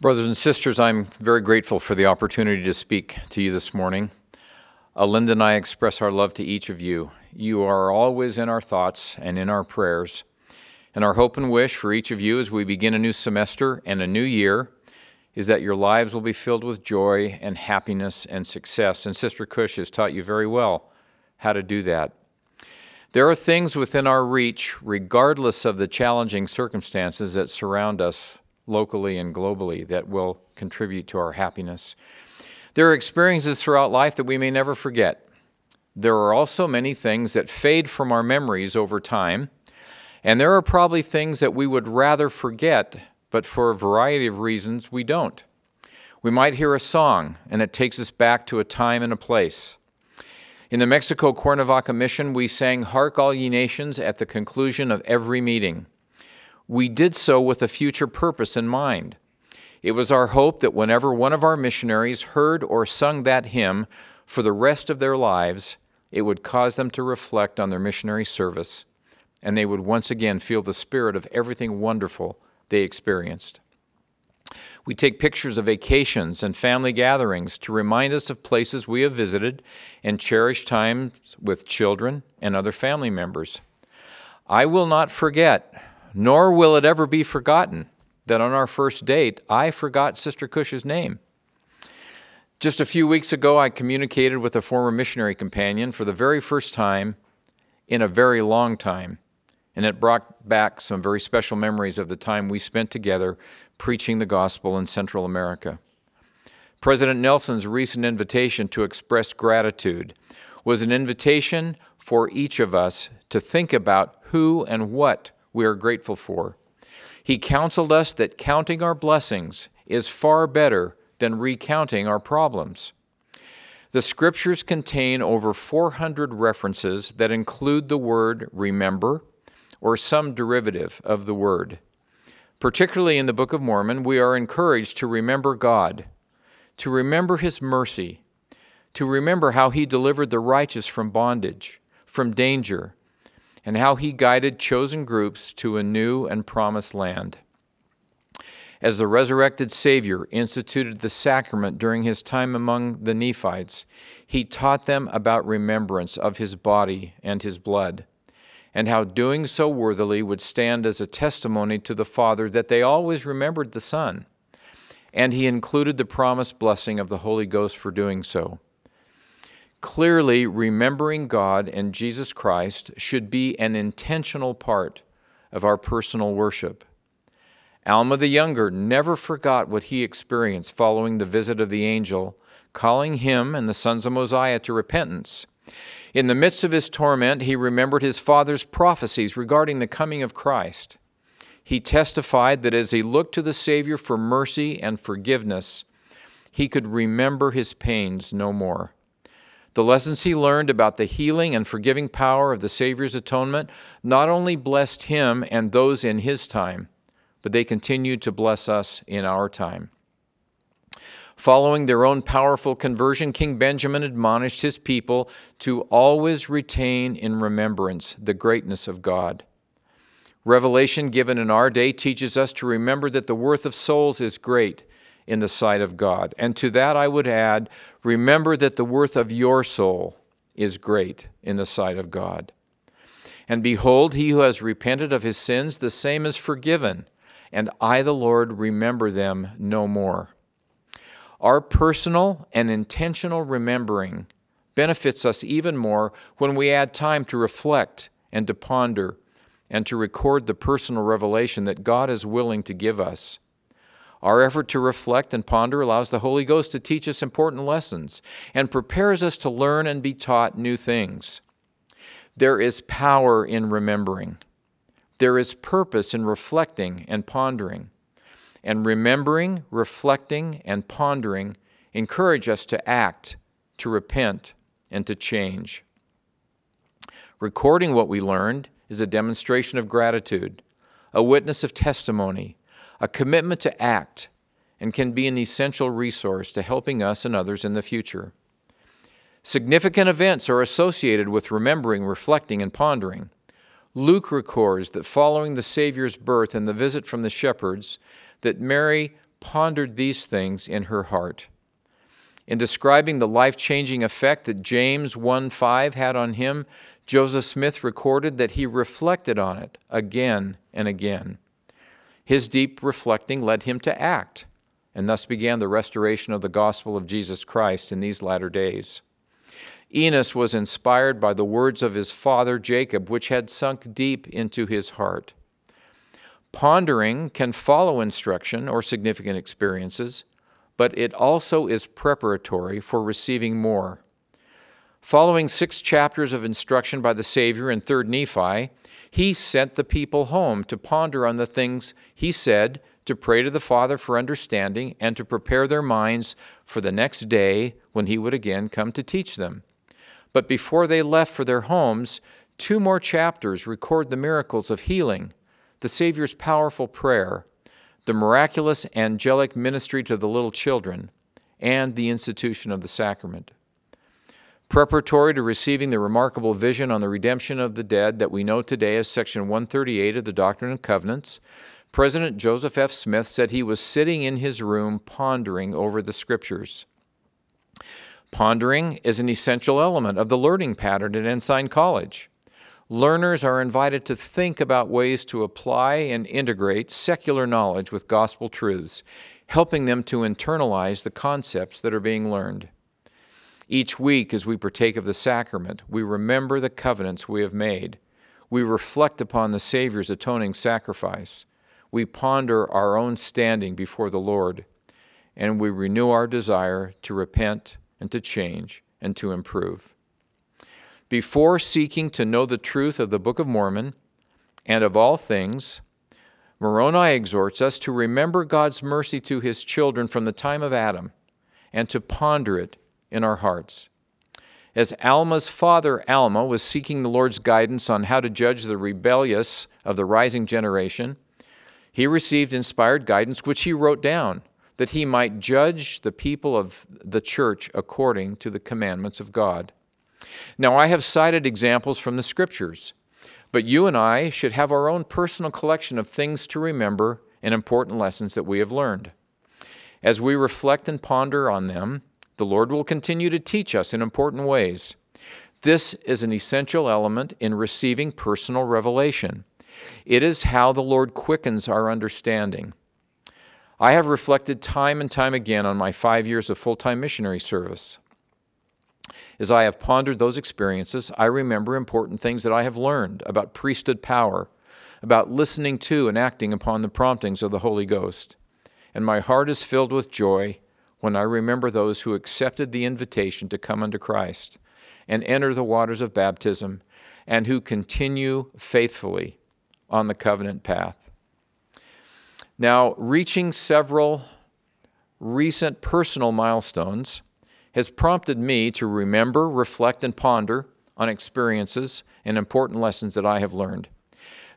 Brothers and sisters, I'm very grateful for the opportunity to speak to you this morning. Uh, Linda and I express our love to each of you. You are always in our thoughts and in our prayers. And our hope and wish for each of you as we begin a new semester and a new year is that your lives will be filled with joy and happiness and success. And Sister Kusch has taught you very well how to do that. There are things within our reach, regardless of the challenging circumstances that surround us locally and globally that will contribute to our happiness. There are experiences throughout life that we may never forget. There are also many things that fade from our memories over time, and there are probably things that we would rather forget, but for a variety of reasons we don't. We might hear a song, and it takes us back to a time and a place. In the Mexico Cuernavaca mission, we sang Hark All Ye Nations at the conclusion of every meeting. We did so with a future purpose in mind. It was our hope that whenever one of our missionaries heard or sung that hymn for the rest of their lives, it would cause them to reflect on their missionary service, and they would once again feel the spirit of everything wonderful they experienced. We take pictures of vacations and family gatherings to remind us of places we have visited and cherish times with children and other family members. I will not forget nor will it ever be forgotten that on our first date, I forgot Sister Kusch's name. Just a few weeks ago, I communicated with a former missionary companion for the very first time in a very long time, and it brought back some very special memories of the time we spent together preaching the gospel in Central America. President Nelson's recent invitation to express gratitude was an invitation for each of us to think about who and what we are grateful for. He counseled us that counting our blessings is far better than recounting our problems. The scriptures contain over 400 references that include the word remember or some derivative of the word. Particularly in the Book of Mormon, we are encouraged to remember God, to remember His mercy, to remember how He delivered the righteous from bondage, from danger, and how he guided chosen groups to a new and promised land. As the resurrected Savior instituted the sacrament during his time among the Nephites, he taught them about remembrance of his body and his blood, and how doing so worthily would stand as a testimony to the Father that they always remembered the Son. And he included the promised blessing of the Holy Ghost for doing so. Clearly, remembering God and Jesus Christ should be an intentional part of our personal worship. Alma the Younger never forgot what he experienced following the visit of the angel, calling him and the sons of Mosiah to repentance. In the midst of his torment, he remembered his father's prophecies regarding the coming of Christ. He testified that as he looked to the Savior for mercy and forgiveness, he could remember his pains no more. The lessons he learned about the healing and forgiving power of the Savior's atonement not only blessed him and those in his time, but they continued to bless us in our time. Following their own powerful conversion, King Benjamin admonished his people to always retain in remembrance the greatness of God. Revelation given in our day teaches us to remember that the worth of souls is great in the sight of God. And to that I would add, remember that the worth of your soul is great in the sight of God. And behold, he who has repented of his sins, the same is forgiven, and I, the Lord, remember them no more. Our personal and intentional remembering benefits us even more when we add time to reflect and to ponder and to record the personal revelation that God is willing to give us. Our effort to reflect and ponder allows the Holy Ghost to teach us important lessons and prepares us to learn and be taught new things. There is power in remembering. There is purpose in reflecting and pondering. And remembering, reflecting, and pondering encourage us to act, to repent, and to change. Recording what we learned is a demonstration of gratitude, a witness of testimony, a commitment to act, and can be an essential resource to helping us and others in the future. Significant events are associated with remembering, reflecting, and pondering. Luke records that following the Savior's birth and the visit from the shepherds, that Mary pondered these things in her heart. In describing the life changing effect that James 1 5 had on him, Joseph Smith recorded that he reflected on it again and again. His deep reflecting led him to act, and thus began the restoration of the gospel of Jesus Christ in these latter days. Enos was inspired by the words of his father Jacob, which had sunk deep into his heart. Pondering can follow instruction or significant experiences, but it also is preparatory for receiving more. Following six chapters of instruction by the Savior in 3rd Nephi, he sent the people home to ponder on the things he said, to pray to the Father for understanding, and to prepare their minds for the next day when he would again come to teach them. But before they left for their homes, two more chapters record the miracles of healing, the Savior's powerful prayer, the miraculous angelic ministry to the little children, and the institution of the sacrament. Preparatory to receiving the remarkable vision on the redemption of the dead that we know today as Section 138 of the Doctrine and Covenants, President Joseph F. Smith said he was sitting in his room pondering over the Scriptures. Pondering is an essential element of the learning pattern at Ensign College. Learners are invited to think about ways to apply and integrate secular knowledge with gospel truths, helping them to internalize the concepts that are being learned. Each week, as we partake of the sacrament, we remember the covenants we have made. We reflect upon the Savior's atoning sacrifice. We ponder our own standing before the Lord. And we renew our desire to repent and to change and to improve. Before seeking to know the truth of the Book of Mormon and of all things, Moroni exhorts us to remember God's mercy to his children from the time of Adam and to ponder it in our hearts. As Alma's father, Alma, was seeking the Lord's guidance on how to judge the rebellious of the rising generation, he received inspired guidance, which he wrote down, that he might judge the people of the church according to the commandments of God. Now, I have cited examples from the scriptures, but you and I should have our own personal collection of things to remember and important lessons that we have learned. As we reflect and ponder on them, the Lord will continue to teach us in important ways. This is an essential element in receiving personal revelation. It is how the Lord quickens our understanding. I have reflected time and time again on my five years of full time missionary service. As I have pondered those experiences, I remember important things that I have learned about priesthood power, about listening to and acting upon the promptings of the Holy Ghost. And my heart is filled with joy when I remember those who accepted the invitation to come unto Christ and enter the waters of baptism and who continue faithfully on the covenant path. Now, reaching several recent personal milestones has prompted me to remember, reflect, and ponder on experiences and important lessons that I have learned.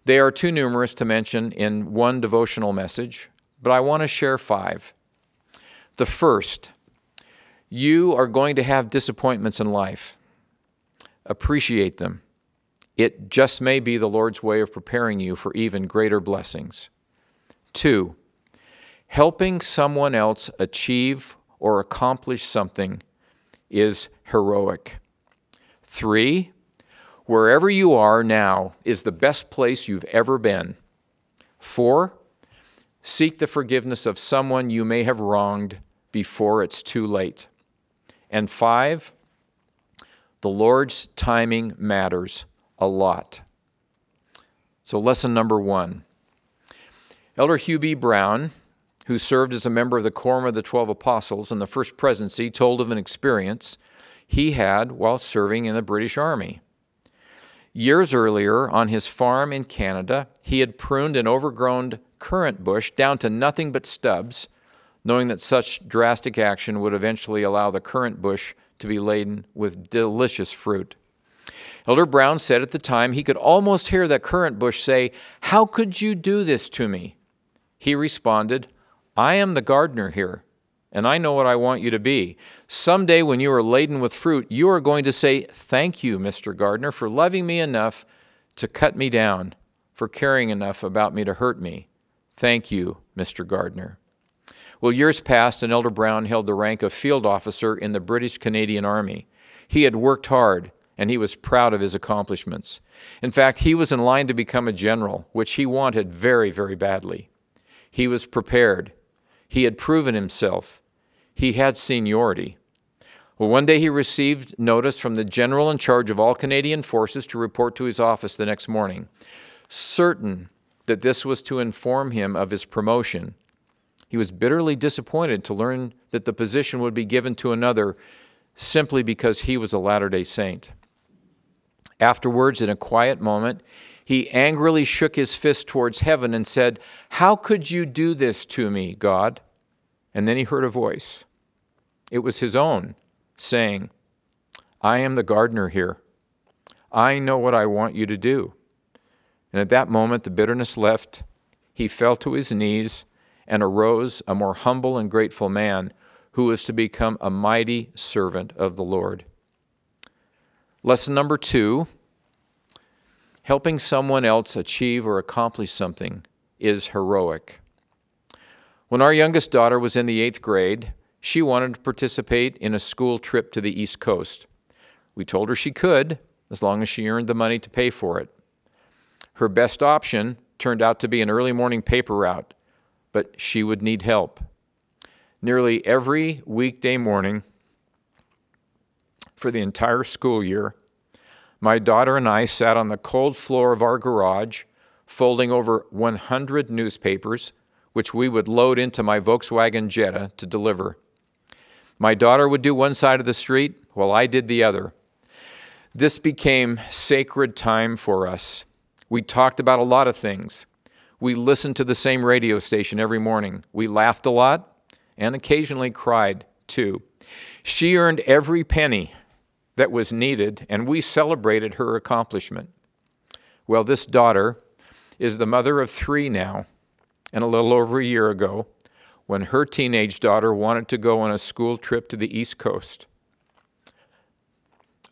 They are too numerous to mention in one devotional message, but I want to share five. The first, you are going to have disappointments in life. Appreciate them. It just may be the Lord's way of preparing you for even greater blessings. Two, helping someone else achieve or accomplish something is heroic. Three, wherever you are now is the best place you've ever been. Four, seek the forgiveness of someone you may have wronged before it's too late. And five, the Lord's timing matters a lot. So, lesson number one Elder Hugh B. Brown, who served as a member of the Quorum of the Twelve Apostles in the First Presidency, told of an experience he had while serving in the British Army. Years earlier, on his farm in Canada, he had pruned an overgrown currant bush down to nothing but stubs knowing that such drastic action would eventually allow the currant bush to be laden with delicious fruit. Elder Brown said at the time he could almost hear that currant bush say, How could you do this to me? He responded, I am the gardener here, and I know what I want you to be. Someday, when you are laden with fruit, you are going to say, Thank you, Mr. Gardener, for loving me enough to cut me down, for caring enough about me to hurt me. Thank you, Mr. Gardner. Well, years passed, and Elder Brown held the rank of field officer in the British Canadian Army. He had worked hard, and he was proud of his accomplishments. In fact, he was in line to become a general, which he wanted very, very badly. He was prepared. He had proven himself. He had seniority. Well, one day he received notice from the general in charge of all Canadian forces to report to his office the next morning, certain that this was to inform him of his promotion. He was bitterly disappointed to learn that the position would be given to another simply because he was a Latter day Saint. Afterwards, in a quiet moment, he angrily shook his fist towards heaven and said, How could you do this to me, God? And then he heard a voice. It was his own saying, I am the gardener here. I know what I want you to do. And at that moment, the bitterness left. He fell to his knees and arose a more humble and grateful man who was to become a mighty servant of the Lord. Lesson number two helping someone else achieve or accomplish something is heroic. When our youngest daughter was in the eighth grade, she wanted to participate in a school trip to the East Coast. We told her she could, as long as she earned the money to pay for it. Her best option turned out to be an early morning paper route, but she would need help. Nearly every weekday morning for the entire school year, my daughter and I sat on the cold floor of our garage, folding over 100 newspapers, which we would load into my Volkswagen Jetta to deliver. My daughter would do one side of the street while I did the other. This became sacred time for us. We talked about a lot of things. We listened to the same radio station every morning. We laughed a lot and occasionally cried too. She earned every penny that was needed, and we celebrated her accomplishment. Well, this daughter is the mother of three now, and a little over a year ago, when her teenage daughter wanted to go on a school trip to the East Coast.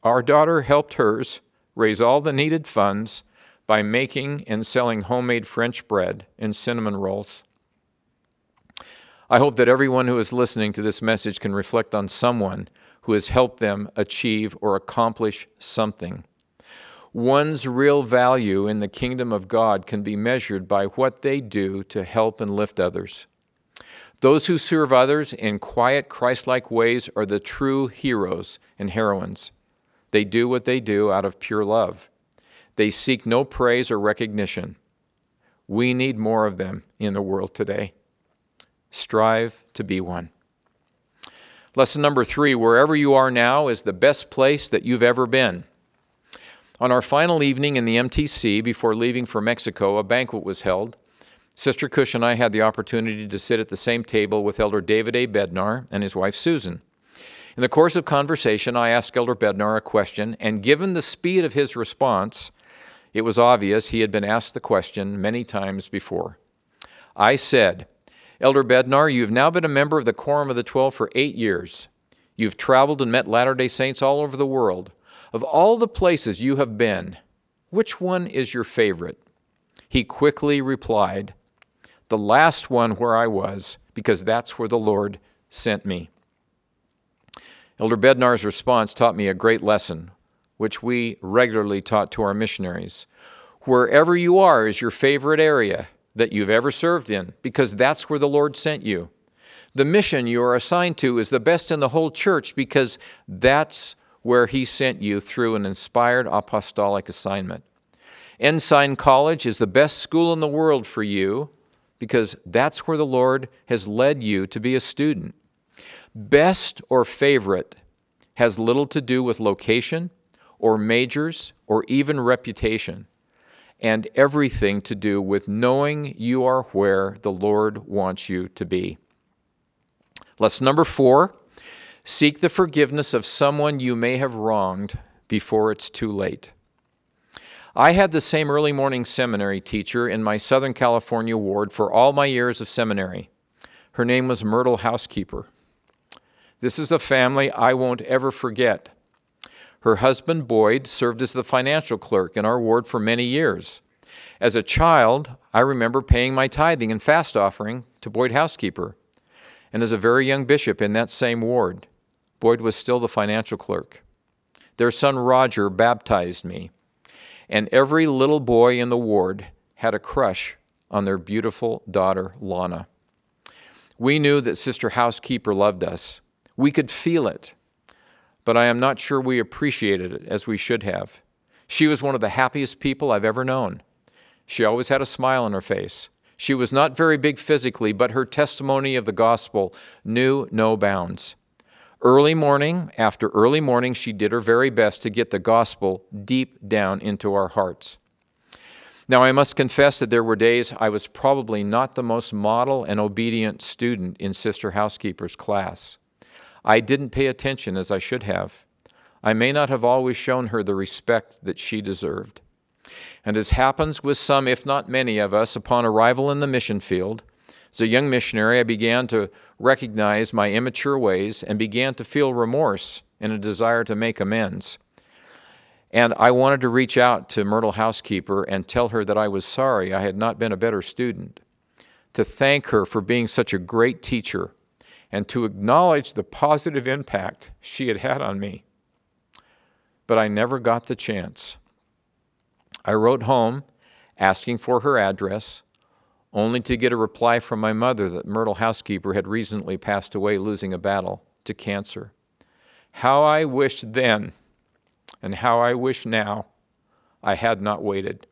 Our daughter helped hers raise all the needed funds by making and selling homemade French bread and cinnamon rolls. I hope that everyone who is listening to this message can reflect on someone who has helped them achieve or accomplish something. One's real value in the kingdom of God can be measured by what they do to help and lift others. Those who serve others in quiet, Christ like ways are the true heroes and heroines. They do what they do out of pure love. They seek no praise or recognition. We need more of them in the world today. Strive to be one. Lesson number three wherever you are now is the best place that you've ever been. On our final evening in the MTC before leaving for Mexico, a banquet was held. Sister Kusch and I had the opportunity to sit at the same table with Elder David A. Bednar and his wife Susan. In the course of conversation, I asked Elder Bednar a question, and given the speed of his response, it was obvious he had been asked the question many times before. I said, Elder Bednar, you've now been a member of the Quorum of the Twelve for eight years. You've traveled and met Latter day Saints all over the world. Of all the places you have been, which one is your favorite? He quickly replied, the last one where I was, because that's where the Lord sent me. Elder Bednar's response taught me a great lesson, which we regularly taught to our missionaries. Wherever you are is your favorite area that you've ever served in, because that's where the Lord sent you. The mission you are assigned to is the best in the whole church because that's where He sent you through an inspired apostolic assignment. Ensign College is the best school in the world for you because that's where the Lord has led you to be a student. Best or favorite has little to do with location or majors or even reputation, and everything to do with knowing you are where the Lord wants you to be. Lesson number four seek the forgiveness of someone you may have wronged before it's too late. I had the same early morning seminary teacher in my Southern California ward for all my years of seminary. Her name was Myrtle Housekeeper. This is a family I won't ever forget. Her husband, Boyd, served as the financial clerk in our ward for many years. As a child, I remember paying my tithing and fast offering to Boyd Housekeeper. and as a very young bishop in that same ward, Boyd was still the financial clerk. Their son Roger baptized me, and every little boy in the ward had a crush on their beautiful daughter, Lana. We knew that Sister Housekeeper loved us. We could feel it, but I am not sure we appreciated it as we should have. She was one of the happiest people I've ever known. She always had a smile on her face. She was not very big physically, but her testimony of the gospel knew no bounds. Early morning after early morning, she did her very best to get the gospel deep down into our hearts. Now, I must confess that there were days I was probably not the most model and obedient student in Sister Housekeeper's class. I didn't pay attention as I should have. I may not have always shown her the respect that she deserved. And as happens with some, if not many of us, upon arrival in the mission field, as a young missionary, I began to recognize my immature ways and began to feel remorse and a desire to make amends. And I wanted to reach out to Myrtle Housekeeper and tell her that I was sorry I had not been a better student, to thank her for being such a great teacher, and to acknowledge the positive impact she had had on me. But I never got the chance. I wrote home asking for her address only to get a reply from my mother that Myrtle Housekeeper had recently passed away losing a battle to cancer. How I wished then, and how I wish now, I had not waited.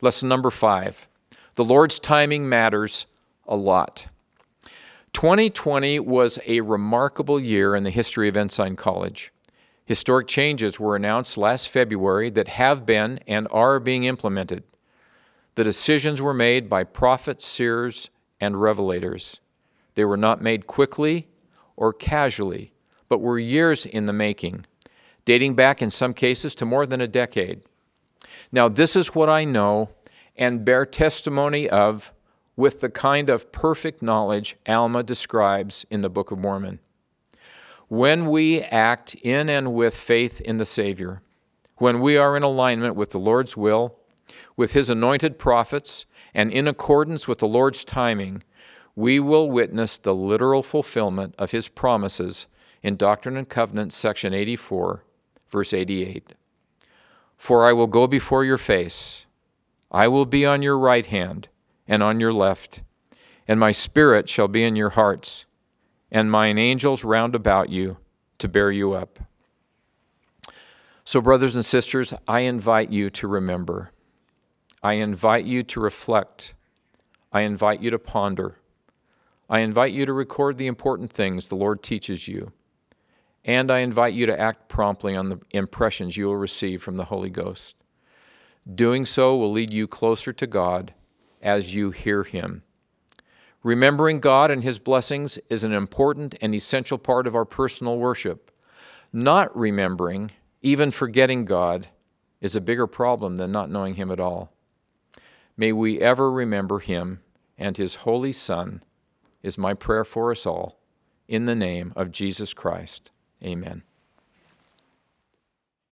Lesson number five the Lord's timing matters a lot. 2020 was a remarkable year in the history of Ensign College. Historic changes were announced last February that have been and are being implemented. The decisions were made by prophets, seers, and revelators. They were not made quickly or casually, but were years in the making, dating back in some cases to more than a decade. Now, this is what I know and bear testimony of with the kind of perfect knowledge Alma describes in the Book of Mormon. When we act in and with faith in the Savior, when we are in alignment with the Lord's will, with his anointed prophets, and in accordance with the Lord's timing, we will witness the literal fulfillment of his promises in Doctrine and Covenants, section 84, verse 88. For I will go before your face, I will be on your right hand and on your left, and my spirit shall be in your hearts, and mine angels round about you to bear you up. So, brothers and sisters, I invite you to remember I invite you to reflect. I invite you to ponder. I invite you to record the important things the Lord teaches you. And I invite you to act promptly on the impressions you will receive from the Holy Ghost. Doing so will lead you closer to God as you hear Him. Remembering God and His blessings is an important and essential part of our personal worship. Not remembering, even forgetting God, is a bigger problem than not knowing Him at all. May we ever remember him and his holy Son, is my prayer for us all. In the name of Jesus Christ, amen.